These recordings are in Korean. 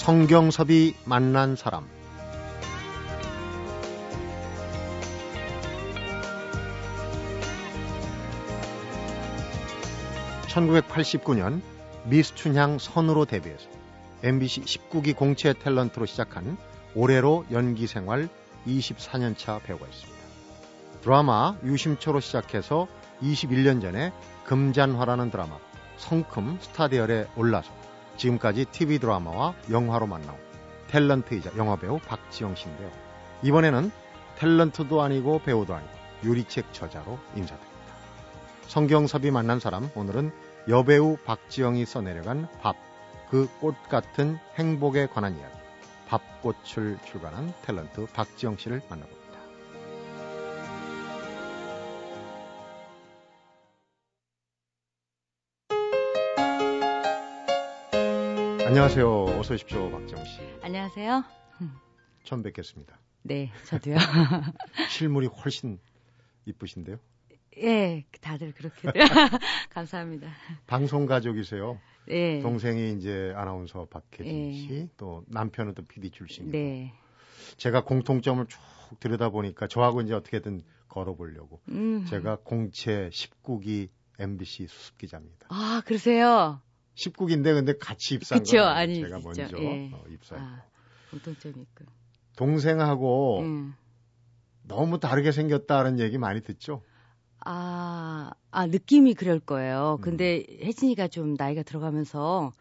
성경섭이 만난 사람 (1989년) 미스 춘향 선으로 데뷔해서 MBC 19기 공채 탤런트로 시작한 올해로 연기 생활 24년차 배우가 있습니다. 드라마 유심초로 시작해서 21년 전에 금잔화라는 드라마 성큼 스타대열에 올라서 지금까지 TV 드라마와 영화로 만나온 탤런트이자 영화배우 박지영 씨인데요. 이번에는 탤런트도 아니고 배우도 아니고 유리책 저자로 인사드립니다. 성경섭이 만난 사람 오늘은 여배우 박지영이 써내려간 밥, 그 꽃 같은 행복에 관한 이야기 밥꽃을 출간한 탤런트 박지영 씨를 만나봅니다. 안녕하세요. 어서 오십시오, 박정 씨. 안녕하세요. 처음 뵙겠습니다. 네, 저도요. 실물이 훨씬 이쁘신데요. 예, 다들 그렇게 감사합니다. 방송 가족이세요. 네. 동생이 이제 아나운서 박혜진 네. 씨, 또 남편은 또 PD 출신이고. 네. 제가 공통점을 쭉 들여다 보니까 저하고 이제 어떻게든 걸어보려고. 음. 제가 공채 19기 MBC 수습 기자입니다. 아, 그러세요? 19기인데 근데 같이 입사한 그쵸, 건 아니, 제가 진짜, 먼저 예. 어, 입사했고. 아, 공통점이 있군. 동생하고 음. 너무 다르게 생겼다는 얘기 많이 듣죠? 아, 아, 느낌이 그럴 거예요. 음. 근데 혜진이가 좀 나이가 들어가면서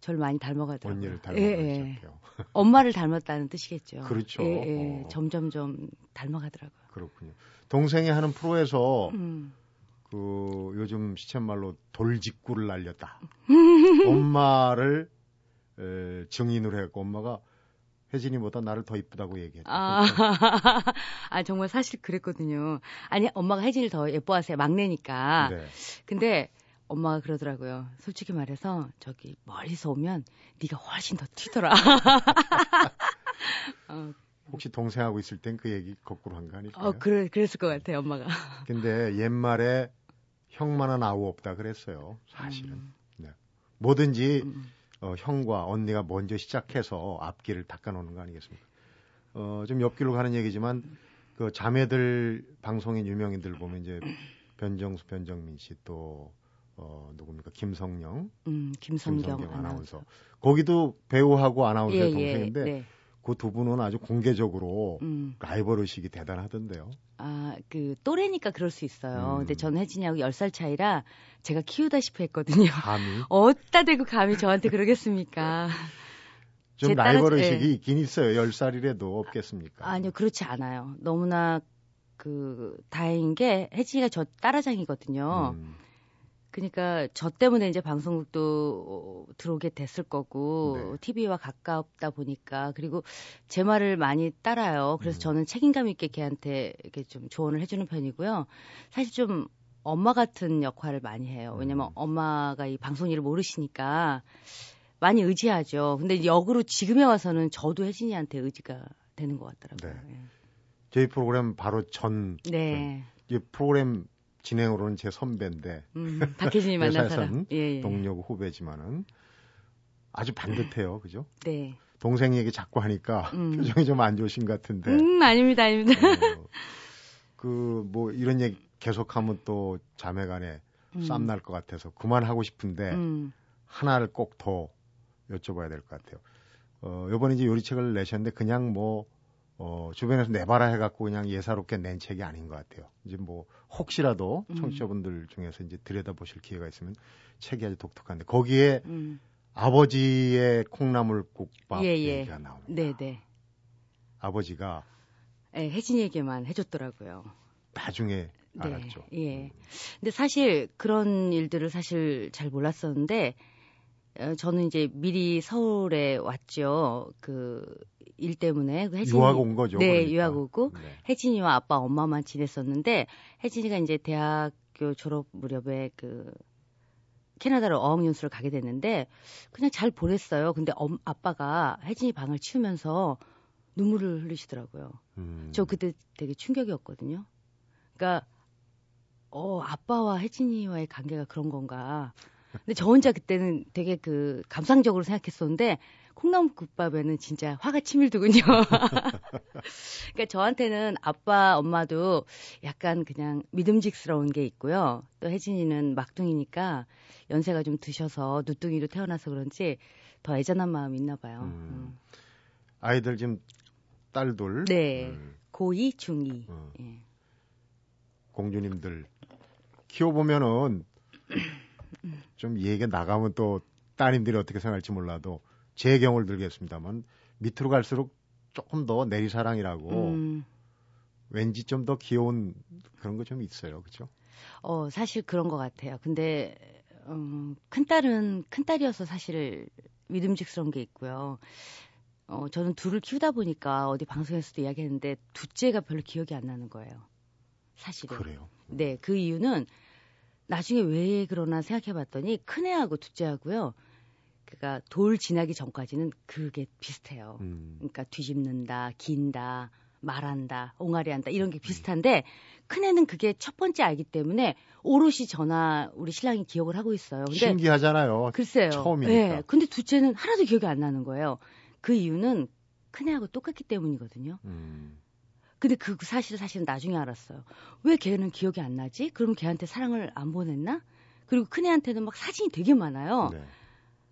저를 많이 닮아가더라고요. 언니를 닮아가기 예, 예. 엄마를 닮았다는 뜻이겠죠. 그렇죠. 예, 예. 어. 점점점 닮아가더라고요. 그렇군요. 동생이 하는 프로에서 음. 그 요즘 시쳇말로 돌직구를 날렸다. 엄마를 에, 증인으로 했고 엄마가 혜진이보다 나를 더 이쁘다고 얘기했다. 아, 아, 정말 사실 그랬거든요. 아니, 엄마가 혜진이를 더 예뻐하세요. 막내니까. 네. 근데 엄마가 그러더라고요. 솔직히 말해서 저기 멀리서 오면 네가 훨씬 더 튀더라. 어, 혹시 동생하고 있을 땐 그 얘기 거꾸로 한 거 아닐까요? 어, 그래, 그랬을 것 같아요, 엄마가. 근데 옛말에 형만한 아우 없다 그랬어요. 사실은. 음, 네. 뭐든지 음. 어, 형과 언니가 먼저 시작해서 앞길을 닦아놓는 거 아니겠습니까? 어, 좀 옆길로 가는 얘기지만 그 자매들 방송인 유명인들 보면 이제 변정수, 변정민 씨 또 어, 누굽니까 김성령, 음, 김성경, 김성경 아나운서. 아나운서. 거기도 배우하고 아나운서의 예, 예, 동생인데 네. 그두 분은 아주 공개적으로 음, 라이벌 의식이 대단하던데요. 아, 그, 또래니까 그럴 수 있어요. 음. 근데 저는 혜진이하고 10살 차이라 제가 키우다시피 했거든요. 감히 어디다 대고 감히 저한테 그러겠습니까? 좀제 라이벌 의식이 예. 있긴 있어요. 10살이라도 없겠습니까? 아니요, 그렇지 않아요. 너무나 그 다행인 게 혜진이가 저 딸아장이거든요. 음, 그러니까 저 때문에 이제 방송국도 어, 들어오게 됐을 거고 네. TV와 가깝다 보니까 그리고 제 말을 많이 따라요. 그래서 음. 저는 책임감 있게 걔한테 이렇게 좀 조언을 해주는 편이고요. 사실 좀 엄마 같은 역할을 많이 해요. 왜냐면 음. 엄마가 이 방송 일을 모르시니까 많이 의지하죠. 근데 역으로 지금에 와서는 저도 혜진이한테 의지가 되는 것 같더라고요. 저희 프로그램 바로 전 네. 네. 이 프로그램 진행으로는 제 선배인데 음, 박혜진이 만난 사람. 예, 예. 동료고 후배지만은 아주 반듯해요. 그죠? 네. 동생 얘기 자꾸 하니까 음. 표정이 좀 안 좋으신 것 같은데. 음, 아닙니다, 아닙니다. 그뭐 이런 얘기 계속하면 또 자매간에 싸움 날것 같아서 그만하고 싶은데 음, 하나를 꼭 더 여쭤봐야 될 것 같아요. 어, 요번에 이제 요리책을 내셨는데 그냥 뭐 어, 주변에서 내봐라 해갖고 그냥 예사롭게 낸 책이 아닌 것 같아요. 이제 뭐 혹시라도 음. 청취자분들 중에서 이제 들여다보실 기회가 있으면 책이 아주 독특한데 거기에 음. 아버지의 콩나물국밥 예, 예. 얘기가 나옵니다. 네, 네. 아버지가 예, 혜진이에게만 해줬더라고요. 나중에 네, 알았죠. 예. 근데 사실 그런 일들을 사실 잘 몰랐었는데, 어, 저는 이제 미리 서울에 왔죠. 그 일 때문에. 그 혜진이- 유학 온 거죠. 네, 그러니까. 유학 오고 네. 혜진이와 아빠, 엄마만 지냈었는데 혜진이가 이제 대학교 졸업 무렵에 그 캐나다로 어학연수를 가게 됐는데 그냥 잘 보냈어요. 근데 엄, 아빠가 혜진이 방을 치우면서 눈물을 흘리시더라고요. 음. 저 그때 되게 충격이었거든요. 그러니까 어 아빠와 혜진이와의 관계가 그런 건가? 근데 저 혼자 그때는 되게 그 감상적으로 생각했었는데 콩나물 국밥에는 진짜 화가 치밀더군요. 그러니까 저한테는 아빠, 엄마도 약간 그냥 믿음직스러운 게 있고요. 또 혜진이는 막둥이니까 연세가 좀 드셔서 누뚱이로 태어나서 그런지 더 애잔한 마음이 있나 봐요. 음. 음. 아이들 지금 딸들. 네. 음. 고2, 중2. 어. 예. 공주님들 키워보면은 좀 얘기가 나가면 또 따님들이 어떻게 생각할지 몰라도 제 경우를 들겠습니다만 밑으로 갈수록 조금 더 내리사랑이라고 음. 왠지 좀 더 귀여운 그런 거 좀 있어요, 그렇죠? 어 사실 그런 것 같아요. 근데 음, 큰 딸은 큰 딸이어서 사실 믿음직스러운 게 있고요. 어 저는 둘을 키우다 보니까 어디 방송에서도 이야기했는데 둘째가 별로 기억이 안 나는 거예요. 사실은. 그래요. 네, 그 이유는 나중에 왜 그러나 생각해봤더니 큰애하고 둘째하고요. 그니까 돌 지나기 전까지는 그게 비슷해요. 음. 그러니까 뒤집는다, 긴다, 말한다, 옹알이한다 이런 게 비슷한데 큰애는 그게 첫 번째 알기 때문에 오롯이 전화 우리 신랑이 기억을 하고 있어요. 근데 신기하잖아요. 글쎄요. 처음이니까. 네, 근데 둘째는 하나도 기억이 안 나는 거예요. 그 이유는 큰애하고 똑같기 때문이거든요. 음. 근데 그 사실을 사실은 나중에 알았어요. 왜 걔는 기억이 안 나지? 그럼 걔한테 사랑을 안 보냈나? 그리고 큰애한테는 막 사진이 되게 많아요. 네.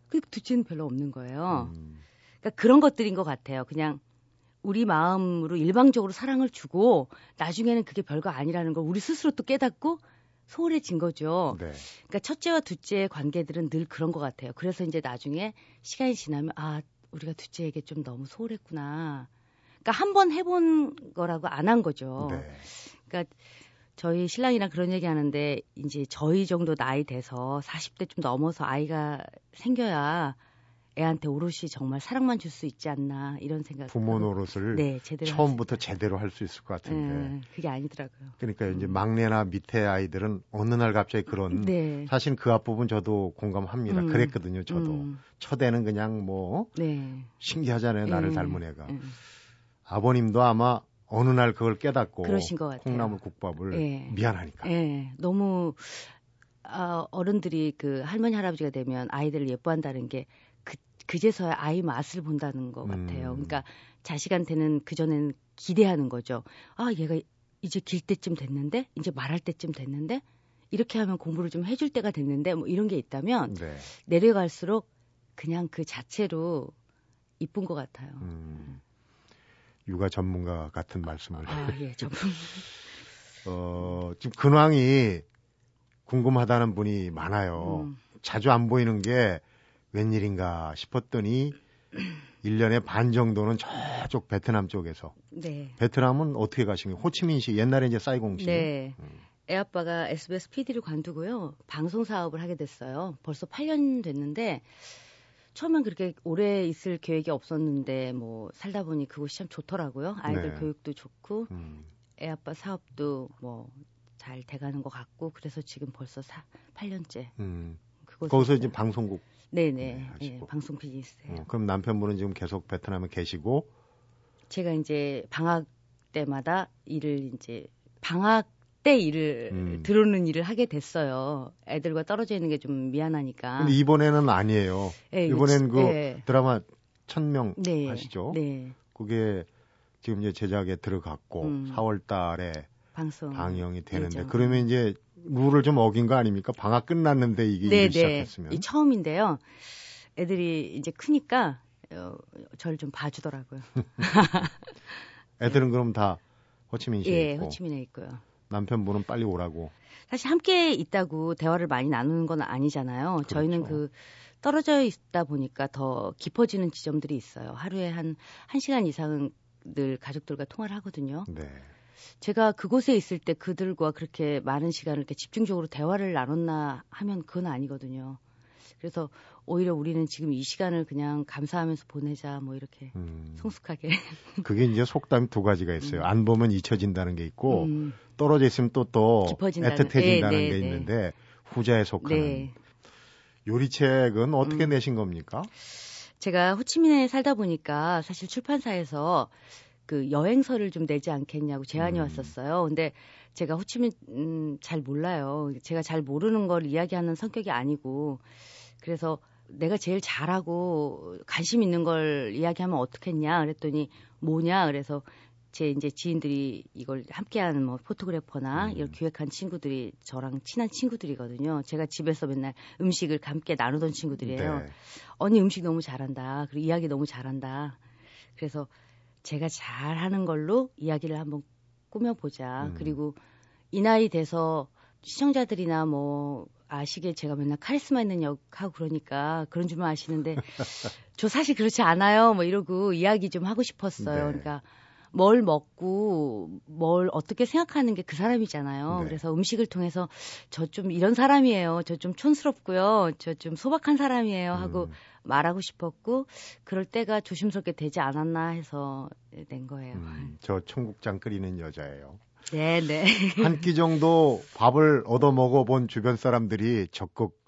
그 두치는 별로 없는 거예요. 음. 그러니까 그런 것들인 것 같아요. 그냥 우리 마음으로 일방적으로 사랑을 주고 나중에는 그게 별거 아니라는 걸 우리 스스로 또 깨닫고 소홀해진 거죠. 네. 그러니까 첫째와 둘째의 관계들은 늘 그런 것 같아요. 그래서 이제 나중에 시간이 지나면 아 우리가 둘째에게 좀 너무 소홀했구나. 그러니까 한 번 해본 거라고 안 한 거죠. 네. 그러니까 저희 신랑이랑 그런 얘기 하는데 이제 저희 정도 나이 돼서 40대 좀 넘어서 아이가 생겨야 애한테 오롯이 정말 사랑만 줄 수 있지 않나 이런 생각. 부모 노릇을 네, 제대로 처음부터 제대로 할 수 있을 것 같은데. 네, 그게 아니더라고요. 그러니까 이제 음. 막내나 밑에 아이들은 어느 날 갑자기 그런 네. 사실 그 앞부분 저도 공감합니다. 음. 그랬거든요, 저도. 음. 첫애는 그냥 뭐 네. 신기하잖아요, 나를 네. 닮은 애가. 네. 아버님도 아마 어느 날 그걸 깨닫고 그러신 것 같아요. 콩나물 국밥을 예. 미안하니까. 예. 너무 아, 어른들이 그 할머니 할아버지가 되면 아이들을 예뻐한다는 게 그, 그제서야 아이 맛을 본다는 것 같아요. 음. 그러니까 자식한테는 그전에는 기대하는 거죠. 아, 얘가 이제 길 때쯤 됐는데, 이제 말할 때쯤 됐는데, 이렇게 하면 공부를 좀 해줄 때가 됐는데, 뭐 이런 게 있다면, 네. 내려갈수록 그냥 그 자체로 이쁜 것 같아요. 음. 육아 전문가 같은 말씀을. 아, 예, 전문. 어, 지금 근황이 궁금하다는 분이 많아요. 음. 자주 안 보이는 게 웬일인가 싶었더니 1년에 반 정도는 저쪽 베트남 쪽에서. 네. 베트남은 어떻게 가신 거예요? 호치민시 옛날에 이제 사이공시. 네. 음. 애 아빠가 SBS PD를 관두고요. 방송 사업을 하게 됐어요. 벌써 8년 됐는데 처음엔 그렇게 오래 있을 계획이 없었는데 뭐 살다 보니 그곳이 참 좋더라고요. 아이들 네. 교육도 좋고 음. 애 아빠 사업도 뭐 잘 돼가는 것 같고 그래서 지금 벌써 사, 8년째. 음. 거기서 이제 방송국. 네네. 네, 네, 방송 비즈니스예요. 어, 그럼 남편분은 지금 계속 베트남에 계시고. 제가 이제 방학 때마다 일을 이제 방학 때 일을 음. 들어오는 일을 하게 됐어요. 애들과 떨어져 있는 게 좀 미안하니까. 근데 이번에는 아니에요. 네, 이번엔 그 네. 드라마 천명 네. 아시죠? 네. 그게 지금 이제 제작에 들어갔고 음. 4월 달에 방송 방영이 되는데 예정. 그러면 이제 룰을 좀 어긴 거 아닙니까? 방학 끝났는데 이게 네, 시작했으면. 이 처음인데요. 애들이 이제 크니까 어, 저를 좀 봐주더라고요. 애들은 그럼 다 호치민 시에 예, 있고. 호치민에 있고요. 남편분은 빨리 오라고. 사실 함께 있다고 대화를 많이 나누는 건 아니잖아요. 그렇죠. 저희는 그 떨어져 있다 보니까 더 깊어지는 지점들이 있어요. 하루에 한 1시간 이상은 늘 가족들과 통화를 하거든요. 네. 제가 그곳에 있을 때 그들과 그렇게 많은 시간을 이렇게 집중적으로 대화를 나눴나 하면 그건 아니거든요. 그래서 오히려 우리는 지금 이 시간을 그냥 감사하면서 보내자 뭐 이렇게 음. 성숙하게. 그게 이제 속담 두 가지가 있어요. 음. 안 보면 잊혀진다는 게 있고 음. 떨어져 있으면 또 또 애틋해진다는 네, 네, 게 네. 있는데 후자에 속하는. 네. 요리책은 어떻게 음. 내신 겁니까? 제가 호치민에 살다 보니까 사실 출판사에서 그 여행서를 좀 내지 않겠냐고 제안이 음. 왔었어요. 근데 제가 호치민 음, 잘 몰라요. 제가 잘 모르는 걸 이야기하는 성격이 아니고 그래서 내가 제일 잘하고 관심 있는 걸 이야기하면 어떻겠냐 그랬더니 뭐냐 그래서 제 이제 지인들이 이걸 함께하는 뭐 포토그래퍼나 음. 이걸 기획한 친구들이 저랑 친한 친구들이거든요. 제가 집에서 맨날 음식을 함께 나누던 친구들이에요. 네. 언니 음식 너무 잘한다. 그리고 이야기 너무 잘한다. 그래서 제가 잘하는 걸로 이야기를 한번 꾸며보자. 음. 그리고 이 나이 돼서 시청자들이나 뭐 아시게 제가 맨날 카리스마 있는 역하고 그러니까 그런 줄만 아시는데 저 사실 그렇지 않아요. 뭐 이러고 이야기 좀 하고 싶었어요. 네. 그러니까 뭘 먹고 뭘 어떻게 생각하는 게 그 사람이잖아요. 네. 그래서 음식을 통해서 저 좀 이런 사람이에요. 저 좀 촌스럽고요. 저 좀 소박한 사람이에요. 하고 음. 말하고 싶었고 그럴 때가 조심스럽게 되지 않았나 해서 낸 거예요. 음, 저 청국장 끓이는 여자예요. 네, 네. 한 끼 정도 밥을 얻어 먹어본 주변 사람들이 적극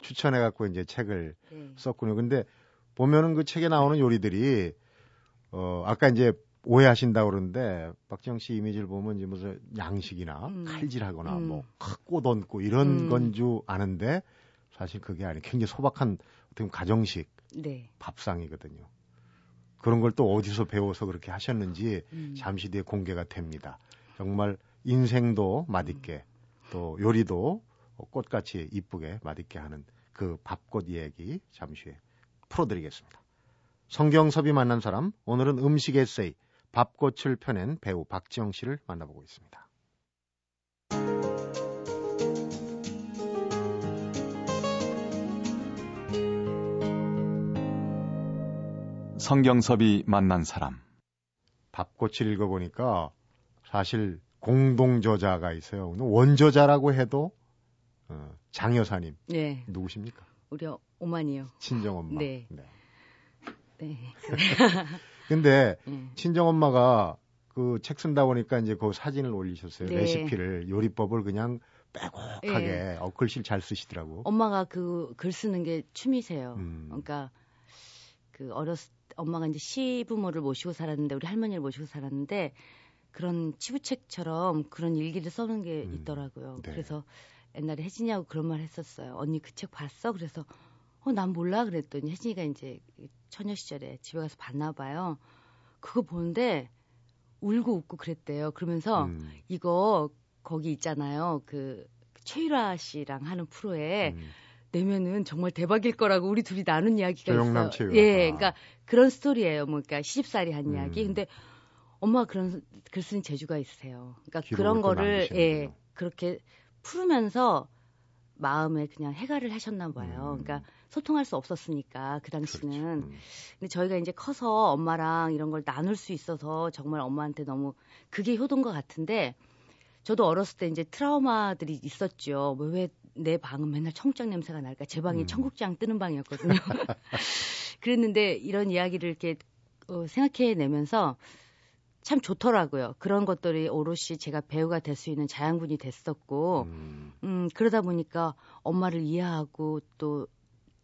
추천해 갖고 이제 책을 네. 썼군요. 근데 보면은 그 책에 나오는 요리들이 어 아까 이제 오해하신다고 그러는데 박지영 씨 이미지를 보면 이제 무슨 양식이나 음. 칼질하거나 음. 뭐꽃 얹고 이런 음. 건줄 아는데 사실 그게 아니에요. 굉장히 소박한 어떻게 보면 가정식 네. 밥상이거든요. 그런 걸 또 어디서 배워서 그렇게 하셨는지 음. 잠시 뒤에 공개가 됩니다. 정말 인생도 맛있게 또 요리도 꽃같이 이쁘게 맛있게 하는 그 밥꽃 이야기 잠시 후에 풀어드리겠습니다. 성경섭이 만난 사람 오늘은 음식 에세이 밥꽃을 펴낸 배우 박지영 씨를 만나보고 있습니다. 성경섭이 만난 사람. 밥꽃을 읽어보니까 사실 공동 저자가 있어요. 원저자라고 해도 어, 장 여사님 네. 누구십니까? 우리 오만이요. 친정 엄마. 네. 네. 근데 네. 친정 엄마가 그 책 쓴다 보니까 이제 그 사진을 올리셨어요. 네. 레시피를 요리법을 그냥 빼곡하게 네. 어, 글씨를 잘 쓰시더라고. 엄마가 그 글 쓰는 게 취미세요. 음. 그러니까 그 어렸을 때 엄마가 이제 시부모를 모시고 살았는데 우리 할머니를 모시고 살았는데 그런 치부책처럼 그런 일기를 써는 게 음. 있더라고요. 네. 그래서 옛날에 혜진이하고 그런 말 했었어요. 언니 그 책 봤어? 그래서 어 난 몰라 그랬더니 혜진이가 이제 처녀 시절에 집에 가서 봤나 봐요. 그거 보는데 울고 웃고 그랬대요. 그러면서 음, 이거 거기 있잖아요. 그 최유라 씨랑 하는 프로에 음. 내면은 정말 대박일 거라고 우리 둘이 나눈 이야기가 있어요. 최유라. 예, 아. 그러니까 그런 스토리예요. 뭐 그러니까 시집살이 한 이야기. 음. 근데 엄마가 그런 글 쓰는 재주가 있으세요. 그러니까 그런 또 거를. 예, 그렇게 풀으면서 마음에 그냥 해가를 하셨나 봐요. 음. 그러니까 소통할 수 없었으니까 그 그렇죠. 당시는. 음. 근데 저희가 이제 커서 엄마랑 이런 걸 나눌 수 있어서 정말 엄마한테 너무 그게 효도인 것 같은데 저도 어렸을 때 이제 트라우마들이 있었죠. 뭐왜내 방은 맨날 청국장 냄새가 날까? 제 방이 음. 청국장 뜨는 방이었거든요. 그랬는데 이런 이야기를 이렇게 어, 생각해내면서 참 좋더라고요. 그런 것들이 오롯이 제가 배우가 될 수 있는 자양분이 됐었고, 음. 음, 그러다 보니까 엄마를 이해하고 또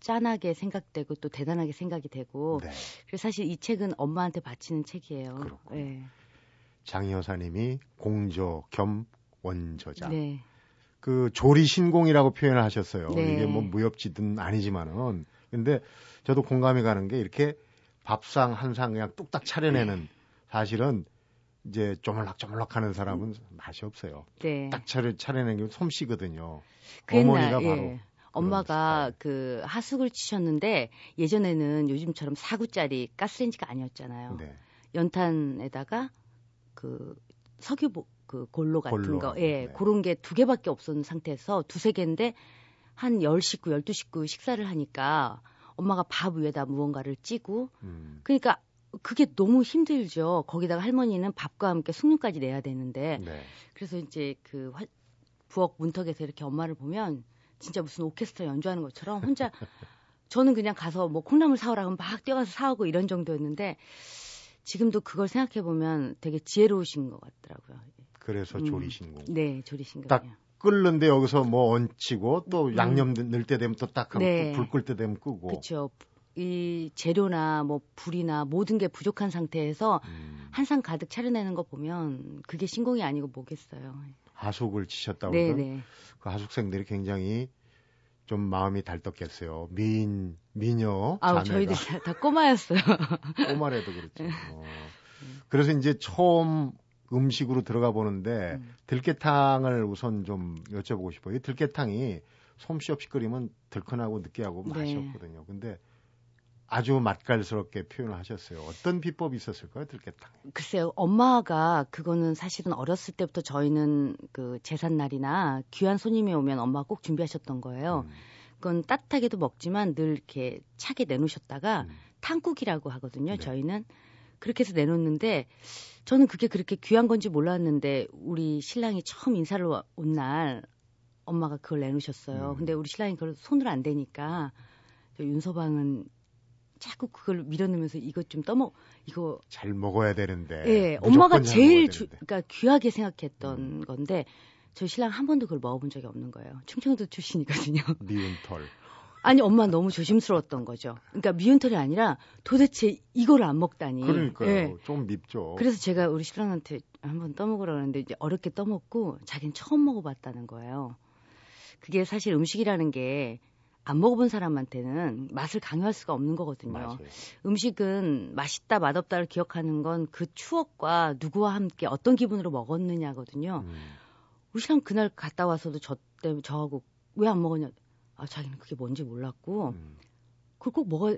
짠하게 생각되고 또 대단하게 생각이 되고, 네. 그래서 사실 이 책은 엄마한테 바치는 책이에요. 그렇군요. 네. 장 여사님이 공저 겸 원저자. 네. 그 조리 신공이라고 표현을 하셨어요. 네. 이게 뭐 무협지든 아니지만은 근데 저도 공감이 가는 게 이렇게 밥상 한 상 그냥 뚝딱 차려내는 사실은 이제 쪼물락쪼물락 하는 사람은 맛이 없어요. 네. 딱 차려 차려내는 게 솜씨거든요. 그 어머니가 옛날, 바로 예. 엄마가 스타일. 그 하숙을 치셨는데 예전에는 요즘처럼 4구짜리 가스레인지가 아니었잖아요. 네. 연탄에다가 그 석유 보- 그 골로 같은 골로. 거, 예, 네. 그런 게 두 개밖에 없었는 상태에서 두세 개인데 한 10식구, 12식구 식사를 하니까 엄마가 밥 위에다 무언가를 찌고 음. 그러니까 그게 너무 힘들죠. 거기다가 할머니는 밥과 함께 숭늉까지 내야 되는데 네. 그래서 이제 그 화- 부엌 문턱에서 이렇게 엄마를 보면 진짜 무슨 오케스트라 연주하는 것처럼 혼자 저는 그냥 가서 뭐 콩나물 사오라 하면 막 뛰어가서 사오고 이런 정도였는데 지금도 그걸 생각해 보면 되게 지혜로우신 것 같더라고요. 그래서 음. 조리 신공. 네, 조리신 딱. 끓는데 여기서 뭐 얹히고 또 음. 양념 넣을 때 되면 또 딱 하고 네. 불끌 때 되면 끄고. 그렇죠. 이 재료나 뭐 불이나 모든 게 부족한 상태에서 음. 한상 가득 차려내는 거 보면 그게 신공이 아니고 뭐겠어요. 하숙을 치셨다고 네, 그러면 네. 그 하숙생들이 굉장히 좀 마음이 달떴겠어요. 미인, 미녀, 자매가 저희들 다, 다 꼬마였어요. 꼬마래도 그렇죠. 어. 그래서 이제 처음 음식으로 들어가 보는데 음. 들깨탕을 우선 좀 여쭤보고 싶어요. 이 들깨탕이 솜씨 없이 끓이면 들큰하고 느끼하고 맛이 네. 없거든요. 근데 아주 맛깔스럽게 표현을 하셨어요. 어떤 비법이 있었을까요, 들깨탕? 글쎄요, 엄마가 그거는 사실은 어렸을 때부터 저희는 그 제삿날이나 귀한 손님이 오면 엄마가 꼭 준비하셨던 거예요. 음, 그건 따뜻하게도 먹지만 늘 이렇게 차게 내놓으셨다가 음. 탕국이라고 하거든요. 네. 저희는 그렇게 해서 내놓는데 저는 그게 그렇게 귀한 건지 몰랐는데 우리 신랑이 처음 인사를 온 날 엄마가 그걸 내놓으셨어요. 음. 근데 우리 신랑이 그걸 손으로 안 대니까 저 윤서방은 자꾸 그걸 밀어넣으면서 이것 좀 떠먹 이거 잘 먹어야 되는데. 예, 엄마가 잘 제일 주. 그러니까 귀하게 생각했던 음. 건데 저희 신랑 한 번도 그걸 먹어본 적이 없는 거예요. 충청도 출신이거든요. 미운 털. 아니 엄마 너무 조심스러웠던 거죠. 그러니까 미운 털이 아니라 도대체 이걸 안 먹다니. 그러니까요. 예. 좀 밉죠. 그래서 제가 우리 신랑한테 한번 떠먹으라 그러는데 이제 어렵게 떠먹고 자기는 처음 먹어봤다는 거예요. 그게 사실 음식이라는 게 안 먹어본 사람한테는 맛을 강요할 수가 없는 거거든요. 맞아요. 음식은 맛있다 맛없다를 기억하는 건 그 추억과 누구와 함께 어떤 기분으로 먹었느냐거든요. 음. 우리 신랑 그날 갔다 와서도 저 때문에 저하고 왜 안 먹었냐. 아 자기는 그게 뭔지 몰랐고 음. 그걸 꼭 먹어야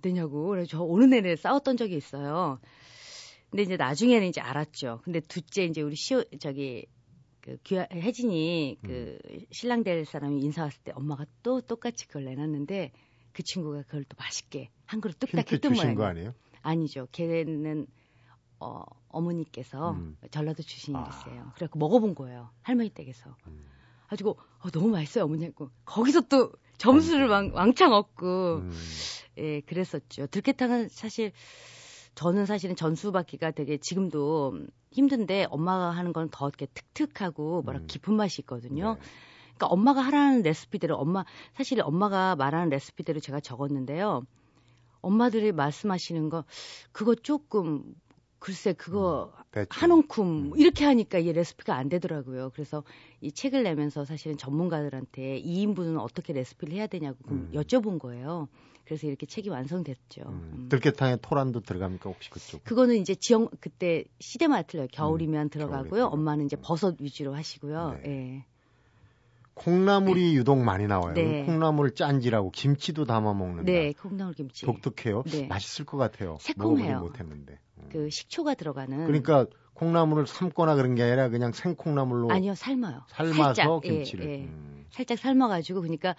되냐고. 그래서 저 오는 내내 싸웠던 적이 있어요. 근데 이제 나중에는 이제 알았죠. 근데 둘째 이제 우리 시어 저기 그 귀하, 혜진이 그 신랑 될 사람이 인사 왔을 때 엄마가 또 똑같이 그걸 내놨는데 그 친구가 그걸 또 맛있게 한 그릇 뚝딱 했던 모양이에요. 거 아니에요? 아니죠. 걔는 어, 어머니께서 음. 전라도 출신이셨어요. 아. 그래갖고 먹어본 거예요. 할머니 댁에서. 음. 가지고 어, 너무 맛있어요 어머니 했고 거기서 또 점수를 왕, 왕창 얻고 음. 예 그랬었죠. 들깨탕은 사실 저는 사실은 전수 받기가 되게 지금도 힘든데 엄마가 하는 건 더 이렇게 특특하고 뭐라 음. 깊은 맛이 있거든요. 네. 그러니까 엄마가 하라는 레시피대로 엄마 사실 엄마가 말하는 레시피대로 제가 적었는데요. 엄마들이 말씀하시는 거 그거 조금 글쎄 그거 대충. 한 움큼 음. 이렇게 하니까 이 레시피가 안 되더라고요. 그래서 이 책을 내면서 사실은 전문가들한테 2인분은 어떻게 레시피를 해야 되냐고 좀 음. 여쭤본 거예요. 그래서 이렇게 책이 완성됐죠. 음. 음. 들깨탕에 토란도 들어갑니까 혹시 그쪽? 그거는 이제 지역 그때 시대마다 틀려요. 겨울이면 음, 겨울에 들어가고요. 들어가고. 엄마는 이제 버섯 위주로 하시고요. 네. 예. 콩나물이 유독 많이 나와요. 네. 콩나물 짠지라고 김치도 담아 먹는다. 네, 콩나물 김치. 독특해요. 네. 맛있을 것 같아요. 새콤해요. 못했는데. 음. 그 식초가 들어가는 그러니까 콩나물을 삶거나 그런 게 아니라 그냥 생콩나물로 아니요, 삶아요. 삶아서 살짝, 예, 김치를. 예. 음. 살짝 삶아가지고 그러니까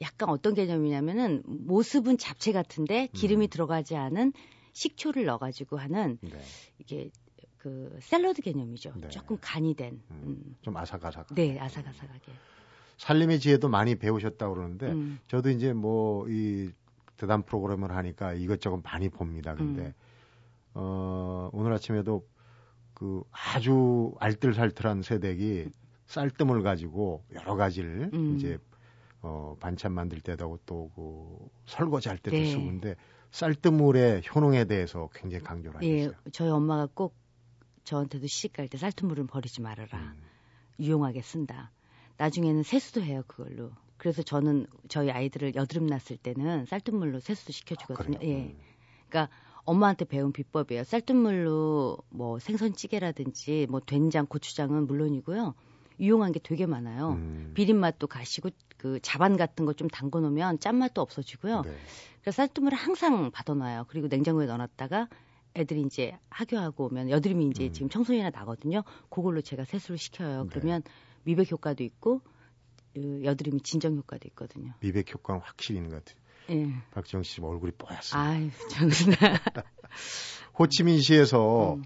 약간 어떤 개념이냐면은 모습은 잡채 같은데 기름이 음. 들어가지 않은 식초를 넣어가지고 하는 네. 이게 그 샐러드 개념이죠. 네. 조금 간이 된. 음. 음. 좀 아삭아삭. 네, 아삭아삭하게. 살림의 지혜도 많이 배우셨다고 그러는데 음. 저도 이제 뭐 이 대담 프로그램을 하니까 이것저것 많이 봅니다. 근데 음. 어 오늘 아침에도 그 아주 알뜰살뜰한 세댁이 쌀뜨물 가지고 여러 가지를 음. 이제 어 반찬 만들 때도 또그 설거지 할 때도 네. 쓰고 근데 쌀뜨물의 효능에 대해서 굉장히 강조를 예, 하셨어요. 저희 엄마가 꼭 저한테도 시집 갈 때 쌀뜨물은 버리지 말아라. 음. 유용하게 쓴다. 나중에는 세수도 해요, 그걸로. 그래서 저는 저희 아이들을 여드름 났을 때는 쌀뜨물로 세수도 시켜주거든요. 그래요? 예. 음. 그러니까 엄마한테 배운 비법이에요. 쌀뜨물로 뭐 생선찌개라든지 뭐 된장, 고추장은 물론이고요. 유용한 게 되게 많아요. 음. 비린 맛도 가시고 그 자반 같은 거 좀 담궈 놓으면 짠맛도 없어지고요. 네. 그래서 쌀뜨물을 항상 받아놔요. 그리고 냉장고에 넣어놨다가 애들이 이제 학교하고 오면 여드름이 이제 음. 지금 청소년이나 나거든요. 그걸로 제가 세수를 시켜요. 네. 그러면 미백 효과도 있고 그 여드름이 진정 효과도 있거든요. 미백 효과는 확실히 있는 것 같아요. 예. 박지영 씨 얼굴이 뽀얗어요. 아유, 저는 호치민시에서 음.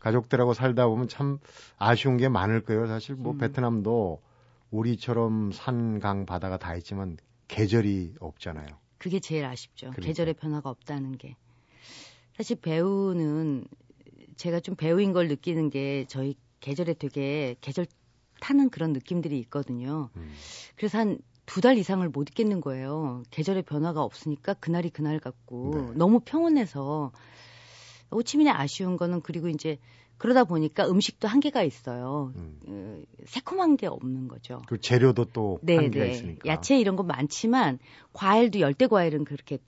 가족들하고 살다 보면 참 아쉬운 게 많을 거예요. 사실 뭐 음. 베트남도 우리처럼 산, 강, 바다가 다 있지만 계절이 없잖아요. 그게 제일 아쉽죠. 그러니까. 계절의 변화가 없다는 게. 사실 배우는 제가 좀 배우인 걸 느끼는 게 저희 계절에 되게 계절 타는 그런 느낌들이 있거든요. 음. 그래서 한 두 달 이상을 못 있겠는 거예요. 계절의 변화가 없으니까 그날이 그날 같고 네. 너무 평온해서 호치민의 아쉬운 거는 그리고 이제 그러다 보니까 음식도 한계가 있어요. 음. 어, 새콤한 게 없는 거죠. 그 재료도 또 네, 한계가 네. 있으니까. 야채 이런 거 많지만 과일도 열대 과일은 그렇게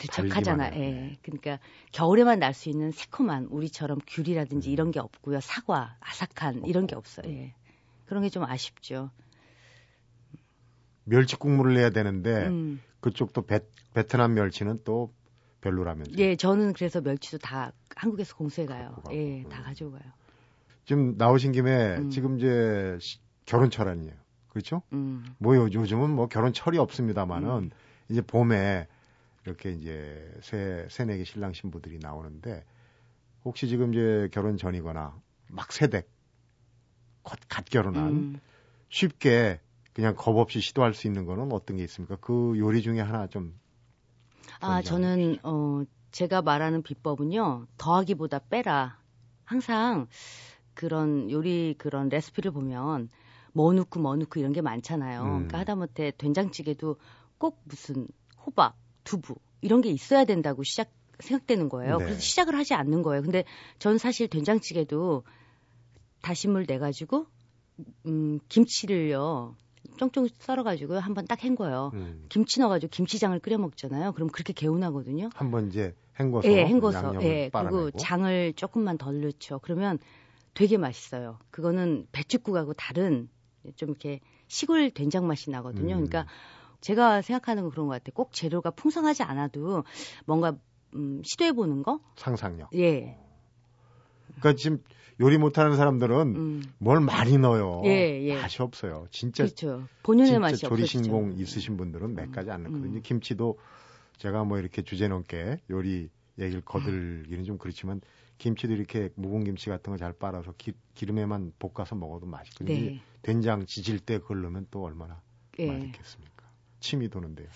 해요. 예. 네. 그러니까 겨울에만 날 수 있는 새콤한 우리처럼 귤이라든지 음. 이런 게 없고요. 사과, 아삭한 이런 게 없어요. 예. 그런 게 좀 아쉽죠. 멸치 국물을 내야 되는데 음. 그쪽도 베, 베트남 멸치는 또 별로라면서요. 예, 저는 그래서 멸치도 다 한국에서 공수해 가요. 예, 다 음. 가지고 가요. 지금 나오신 김에 음. 지금 이제 시- 결혼철 아니에요. 그렇죠? 음. 뭐 요- 요즘은 뭐 결혼철이 없습니다만은 음. 이제 봄에 이렇게 이제 새 새내기 신랑 신부들이 나오는데 혹시 지금 이제 결혼 전이거나 막 세댁 곧갓 결혼한 음. 쉽게 그냥 겁 없이 시도할 수 있는 거는 어떤 게 있습니까? 그 요리 중에 하나 좀 아. 저는 어 제가 말하는 비법은요. 더하기보다 빼라. 항상 그런 요리 그런 레시피를 보면 뭐 넣고 뭐 넣고 이런 게 많잖아요. 음. 그러니까 하다못해 된장찌개도 꼭 무슨 호박, 두부 이런 게 있어야 된다고 시작 생각되는 거예요. 네. 그래서 시작을 하지 않는 거예요. 근데 전 사실 된장찌개도 다시물 내 가지고 음 김치를요. 쫑쫑 썰어 가지고 한번 딱 헹궈요. 음, 김치 넣어가지고 김치장을 끓여 먹잖아요. 그럼 그렇게 개운하거든요. 한번 이제 헹궈서 예, 헹궈서. 예, 그리고 장을 조금만 덜 넣죠. 그러면 되게 맛있어요. 그거는 배추국하고 다른 좀 이렇게 시골 된장 맛이 나거든요. 음. 그러니까 제가 생각하는 건 그런 것 같아요. 꼭 재료가 풍성하지 않아도 뭔가 음, 시도해 보는 거. 상상력. 예. 그러니까 지금 요리 못하는 사람들은 음, 뭘 많이 넣어요. 예, 예. 맛이 없어요. 진짜 그렇죠. 본연의 진짜 맛이 조리신공 없어지죠. 있으신 분들은 몇 가지 안 넣거든요. 음. 김치도 제가 뭐 이렇게 주제넘게 요리 얘기를 거들기는 좀 그렇지만 김치도 이렇게 묵은 김치 같은 거 잘 빨아서 기, 기름에만 볶아서 먹어도 맛있거든요. 네. 된장 지질 때 그걸 넣으면 또 얼마나 예. 맛있겠습니까? 침이 도는데요.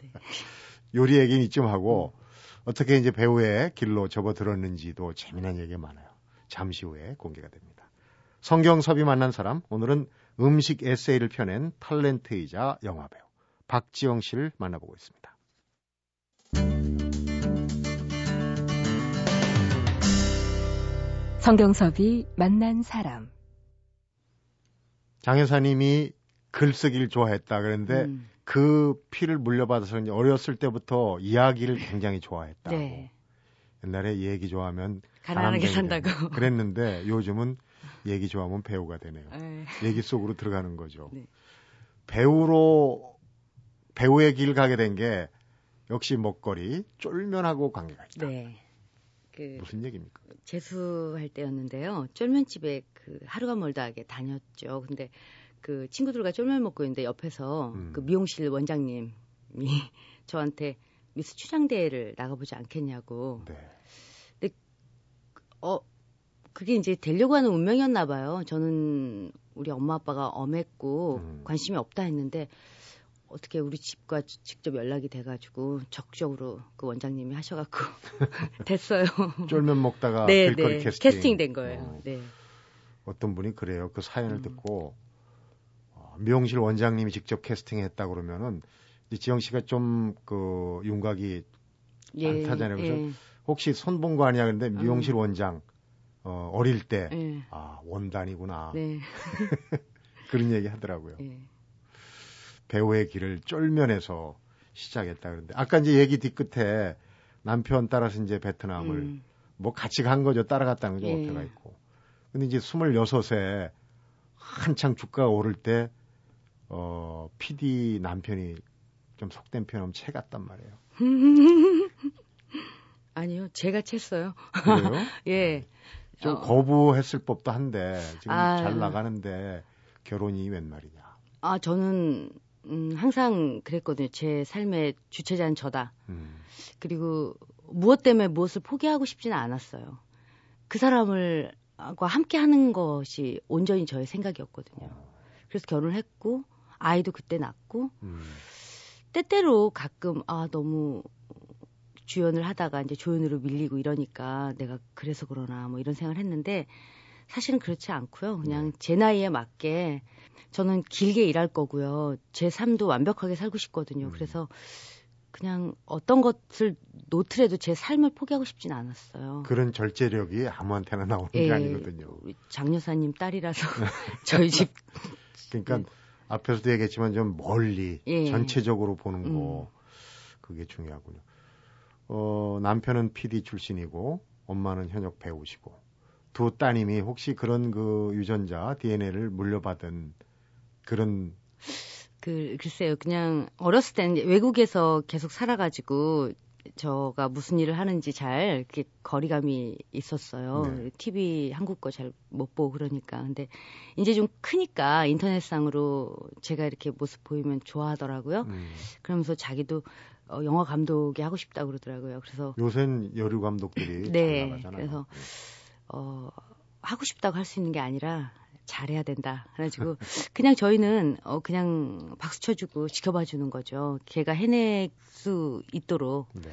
네. 요리 얘기는 이쯤 하고 어떻게 이제 배우의 길로 접어들었는지도 재미난 얘기가 많아요. 잠시 후에 공개가 됩니다. 성경섭이 만난 사람 오늘은 음식 에세이를 펴낸 탤런트이자 영화배우 박지영 씨를 만나보고 있습니다. 성경섭이 만난 사람. 장 여사님이 글쓰기를 좋아했다 그랬는데 음, 그 피를 물려받아서 이제 어렸을 때부터 이야기를 굉장히 좋아했다고. 네. 옛날에 얘기 좋아하면 가난하게 산다고. 그랬는데 요즘은 얘기 좋아하면 배우가 되네요. 예. 얘기 속으로 들어가는 거죠. 네. 배우로 배우의 길 가게 된 게 역시 먹거리 쫄면하고 관계가 있다. 네. 그 무슨 얘기입니까? 재수할 때였는데요. 쫄면집에 그 하루가 멀다 하게 다녔죠. 근데 그 친구들과 쫄면 먹고 있는데 옆에서 음. 그 미용실 원장님이 저한테 미스 춘향대회를 나가보지 않겠냐고. 네. 어, 그게 이제 되려고 하는 운명이었나 봐요. 저는 우리 엄마 아빠가 엄했고 음. 관심이 없다 했는데 어떻게 우리 집과 직접 연락이 돼가지고 적극적으로 그 원장님이 하셔갖고 됐어요. 쫄면 먹다가 네, 길거리 네. 캐스팅. 된 거예요. 어, 네. 어떤 분이 그래요. 그 사연을 음. 듣고 어, 미용실 원장님이 직접 캐스팅했다 그러면은 지영 씨가 좀 그 윤곽이 안 타잖아요. 그래서 예, 혹시 손본 거 아니야? 근데 미용실 음. 원장 어, 어릴 때 예, 아, 원단이구나. 네. 그런 얘기 하더라고요. 예. 배우의 길을 쫄면에서 시작했다 그런데 아까 이제 얘기 뒤끝에 남편 따라서 이제 베트남을 음, 뭐 같이 간 거죠. 따라갔다는 거죠. 예. 어깨가 있고. 근데 이제 26에 한창 주가가 오를 때 어, PD 남편이 좀 속된 표현하면 채 같단 말이에요. 아니요, 제가 챘어요. 그래요? 예. 좀 어. 거부했을 법도 한데 지금 아. 잘 나가는데 결혼이 웬 말이냐. 아, 저는 음, 항상 그랬거든요. 제 삶의 주체자는 저다. 음. 그리고 무엇 때문에 무엇을 포기하고 싶지는 않았어요. 그 사람을 과 함께 하는 것이 온전히 저의 생각이었거든요. 그래서 결혼을 했고 아이도 그때 낳고 음. 때때로 가끔 아 너무 주연을 하다가 이제 조연으로 밀리고 이러니까 내가 그래서 그러나 뭐 이런 생각을 했는데 사실은 그렇지 않고요. 그냥 네. 제 나이에 맞게 저는 길게 일할 거고요. 제 삶도 완벽하게 살고 싶거든요. 음. 그래서 그냥 어떤 것을 놓더라도 제 삶을 포기하고 싶진 않았어요. 그런 절제력이 아무한테나 나오는 게 예, 아니거든요. 우리 장 여사님 딸이라서 저희 집 그러니까 네. 앞에서도 얘기했지만 좀 멀리 예. 전체적으로 보는 음. 거 그게 중요하군요. 어, 남편은 PD 출신이고 엄마는 현역 배우시고 두 따님이 혹시 그런 그 유전자 DNA를 물려받은 그런 그 글쎄요 그냥 어렸을 때는 외국에서 계속 살아가지고 저가 무슨 일을 하는지 잘 이렇게 거리감이 있었어요. 네. TV 한국 거 잘 못 보고 그러니까 근데 이제 좀 크니까 인터넷상으로 제가 이렇게 모습 보이면 좋아하더라고요. 음, 그러면서 자기도 어, 영화 감독이 하고 싶다고 그러더라고요. 그래서 요새는 여류 감독들이 네, 잘 나가잖아요. 그래서 어, 하고 싶다고 할 수 있는 게 아니라 잘해야 된다. 그래가지고 그냥 저희는 어, 그냥 박수 쳐주고 지켜봐 주는 거죠. 걔가 해낼 수 있도록. 네.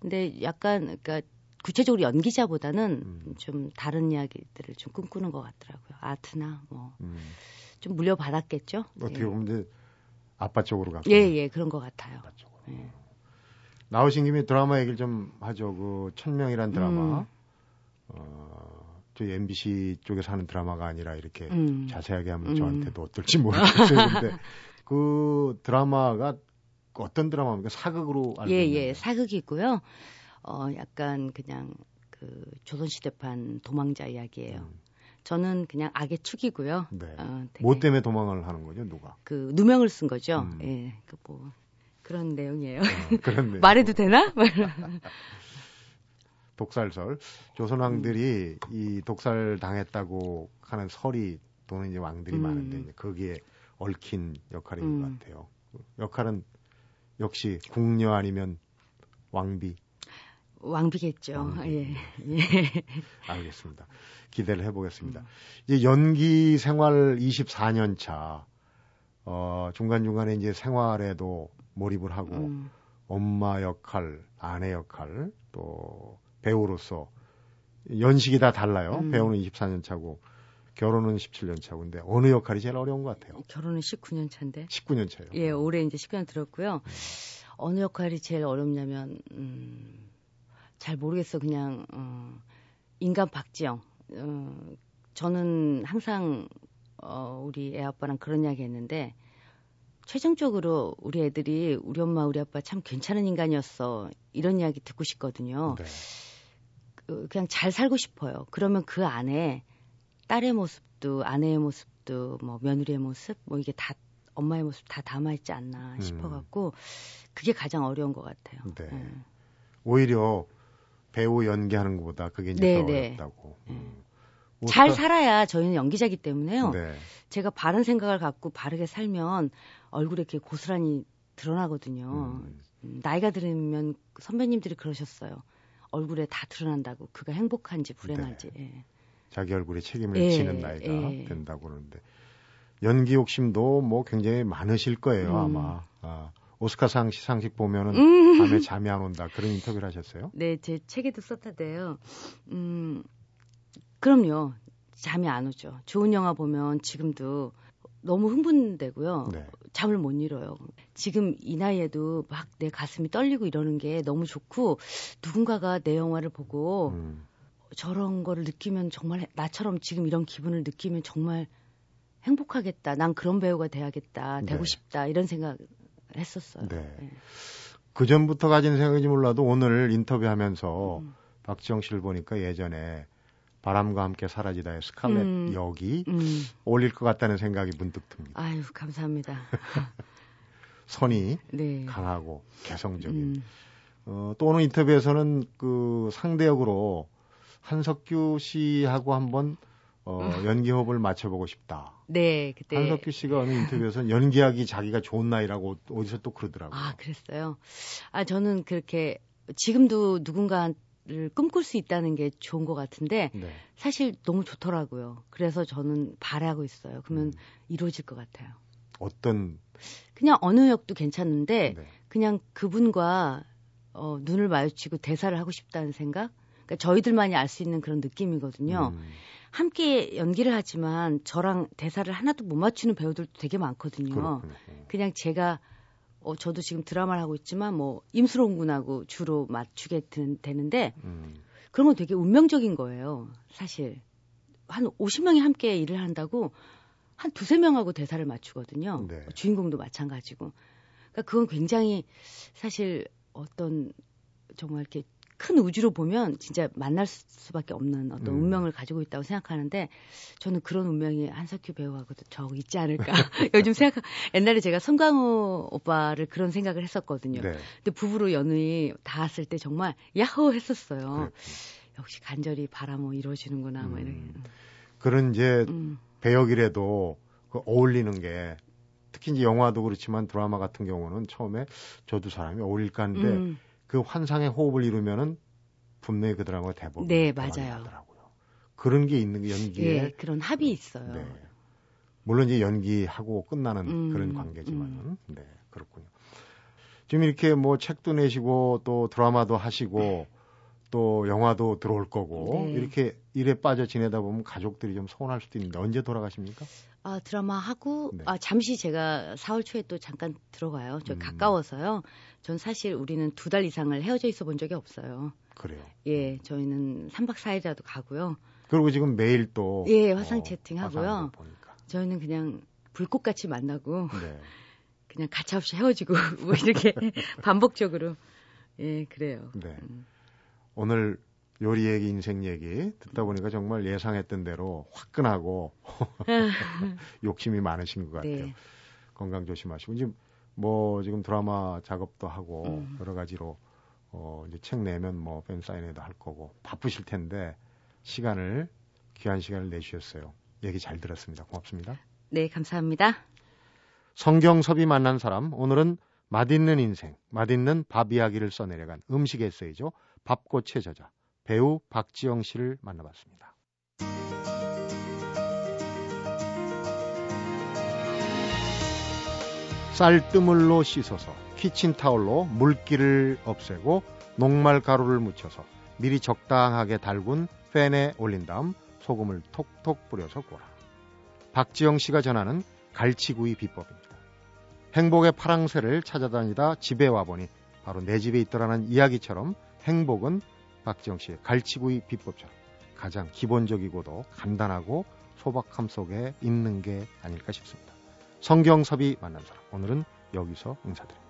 근데 약간 그러니까 구체적으로 연기자보다는 음. 좀 다른 이야기들을 좀 꿈꾸는 것 같더라고요. 아트나 뭐좀 음, 물려받았겠죠. 어떻게 보면 이제 아빠 쪽으로 가고 예, 예, 그런 것 같아요. 아빠 쪽으로. 예. 나오신 김에 드라마 얘기를 좀 하죠. 그 천명이란 드라마. 음. 어, 저희 MBC 쪽에서 하는 드라마가 아니라 이렇게 음. 자세하게 하면 음. 저한테도 어떨지 모르겠어요. 근데 그 드라마가 어떤 드라마입니까? 사극으로 알고 예, 있는데. 예, 사극이고요. 어, 약간 그냥 그 조선시대판 도망자 이야기예요. 음, 저는 그냥 악의 축이고요. 네. 어, 뭐 때문에 도망을 하는 거죠? 누가? 그 누명을 쓴 거죠. 음. 예, 그 뭐 그런 내용이에요. 어, 그런데 말해도 되나? 독살설 조선왕들이 음. 이 독살 당했다고 하는 설이 도는 이제 왕들이 음. 많은데 이제 거기에 얽힌 역할인 음. 것 같아요. 역할은 역시 궁녀 아니면 왕비 왕비겠죠. 왕비. 예, 예. 알겠습니다. 기대를 해보겠습니다. 음. 이제 연기 생활 24년 차, 어, 중간중간에 이제 생활에도 몰입을 하고, 음, 엄마 역할, 아내 역할, 또 배우로서 연식이 다 달라요. 음. 배우는 24년 차고, 결혼은 17년 차고, 근데 어느 역할이 제일 어려운 것 같아요? 결혼은 19년 차인데. 19년 차예요. 예, 올해 이제 19년 들었고요. 어느 역할이 제일 어렵냐면 음, 잘 모르겠어. 그냥 어, 인간 박지영. 어, 저는 항상 어, 우리 애 아빠랑 그런 이야기 했는데 최종적으로 우리 애들이 우리 엄마 우리 아빠 참 괜찮은 인간이었어. 이런 이야기 듣고 싶거든요. 네. 그, 그냥 잘 살고 싶어요. 그러면 그 안에 딸의 모습도 아내의 모습도 뭐 며느리의 모습 뭐 이게 다 엄마의 모습 다 담아 있지 않나 음. 싶어 갖고 그게 가장 어려운 것 같아요. 네. 음. 오히려 배우 연기하는 것보다 그게 이제 네, 더 네. 어렵다고. 음. 음. 잘 살아야 저희는 연기자기 때문에요. 네. 제가 바른 생각을 갖고 바르게 살면 얼굴에 이렇게 고스란히 드러나거든요. 음. 음, 나이가 들으면 선배님들이 그러셨어요. 얼굴에 다 드러난다고 그가 행복한지 불행한지. 예. 자기 얼굴에 책임을 예, 지는 나이가 예. 된다고 그러는데 연기 욕심도 뭐 굉장히 많으실 거예요 음. 아마 아, 오스카상 시상식 보면은 음. 밤에 잠이 안 온다 그런 인터뷰를 하셨어요? 네, 제 책에도 썼다대요. 음, 그럼요. 잠이 안 오죠. 좋은 영화 보면 지금도 너무 흥분되고요. 네. 잠을 못 이뤄요. 지금 이 나이에도 막 내 가슴이 떨리고 이러는 게 너무 좋고 누군가가 내 영화를 보고 음, 저런 거를 느끼면 정말 나처럼 지금 이런 기분을 느끼면 정말 행복하겠다. 난 그런 배우가 돼야겠다. 되고 네. 싶다. 이런 생각을 했었어요. 네. 네. 그 전부터 가진 생각인지 몰라도 오늘 인터뷰하면서 음. 박지영 씨를 보니까 예전에 바람과 함께 사라지다의 스칼렛 음. 역이 음. 어울릴 것 같다는 생각이 문득 듭니다. 아유, 감사합니다. 선이 네. 강하고 개성적인 음. 어, 또 오늘 인터뷰에서는 그 상대 역으로 한석규 씨하고 한번 어, 연기 호흡을 맞춰보고 싶다. 네, 그때. 한석규 씨가 어느 인터뷰에서는 연기하기 자기가 좋은 나이라고 어디서 또 그러더라고요. 아, 그랬어요. 아, 저는 그렇게 지금도 누군가 를 꿈꿀 수 있다는 게 좋은 것 같은데 네. 사실 너무 좋더라고요. 그래서 저는 바라고 있어요. 그러면 음, 이루어질 것 같아요. 어떤 그냥 어느 역도 괜찮은데 네. 그냥 그분과 어, 눈을 마주치고 대사를 하고 싶다는 생각. 그러니까 저희들만이 알 수 있는 그런 느낌이거든요. 음. 함께 연기를 하지만 저랑 대사를 하나도 못 맞추는 배우들도 되게 많거든요. 그렇군요. 그냥 제가 어 저도 지금 드라마를 하고 있지만 뭐 임수롱 군하고 주로 맞추게 되, 되는데 음. 그런 건 되게 운명적인 거예요. 사실 한 50명이 함께 일을 한다고 한 두세 명하고 대사를 맞추거든요. 네. 주인공도 마찬가지고. 그러니까 그건 굉장히 사실 어떤 정말 이렇게 큰 우주로 보면 진짜 만날 수- 수밖에 없는 어떤 음. 운명을 가지고 있다고 생각하는데 저는 그런 운명이 한석규 배우하고도 저 있지 않을까. 요즘 생각 옛날에 제가 송강호 오빠를 그런 생각을 했었거든요. 네. 근데 부부로 연의 닿았을 때 정말 야호 했었어요. 그렇군요. 역시 간절히 바라모 이루어지는구나 뭐 이렇게. 음. 그런 이제 음. 배역이라도 그 어울리는 게 특히 이제 영화도 그렇지만 드라마 같은 경우는 처음에 저두 사람이 어울릴까 하는데 음. 그 환상의 호흡을 이루면은 분명히 그 드라마가 대부분 네, 맞아요. 나더라고요. 그런 게 있는 게 연기에 예, 그런 합이 있어요. 네. 물론 이제 연기하고 끝나는 음, 그런 관계지만은 네 그렇군요. 지금 이렇게 뭐 책도 내시고 또 드라마도 하시고 또 영화도 들어올 거고 네. 이렇게 일에 빠져 지내다 보면 가족들이 좀 서운할 수도 있는데 언제 돌아가십니까? 아, 드라마 하고 네. 아, 잠시 제가 4월 초에 또 잠깐 들어가요. 저 음. 가까워서요. 전 사실 우리는 두 달 이상을 헤어져 있어 본 적이 없어요. 그래요. 예, 저희는 3박 4일이라도 가고요. 그리고 지금 매일 또 예, 화상 채팅하고요. 화상으로 보니까. 저희는 그냥 불꽃같이 만나고 네. 그냥 가차없이 헤어지고 뭐 이렇게 반복적으로 예, 그래요. 네. 음. 오늘 요리 얘기, 인생 얘기 듣다 보니까 정말 예상했던 대로 화끈하고 욕심이 많으신 것 같아요. 네. 건강 조심하시고 지금 뭐 지금 드라마 작업도 하고 음. 여러 가지로 어 이제 책 내면 뭐 팬 사인회도 할 거고 바쁘실 텐데 시간을 귀한 시간을 내주셨어요. 얘기 잘 들었습니다. 고맙습니다. 네, 감사합니다. 성경섭이 만난 사람 오늘은 맛있는 인생, 맛있는 밥 이야기를 써내려간 음식 에세이죠. 밥꽃의 저자 배우 박지영 씨를 만나봤습니다. 쌀뜨물로 씻어서 키친타올로 물기를 없애고 녹말 가루를 묻혀서 미리 적당하게 달군 팬에 올린 다음 소금을 톡톡 뿌려서 꼬라. 박지영 씨가 전하는 갈치구이 비법입니다. 행복의 파랑새를 찾아다니다 집에 와보니 바로 내 집에 있더라는 이야기처럼 행복은 박지영 씨의 갈치구이 비법처럼 가장 기본적이고도 간단하고 소박함 속에 있는 게 아닐까 싶습니다. 성경섭이 만난 사람 오늘은 여기서 인사드립니다.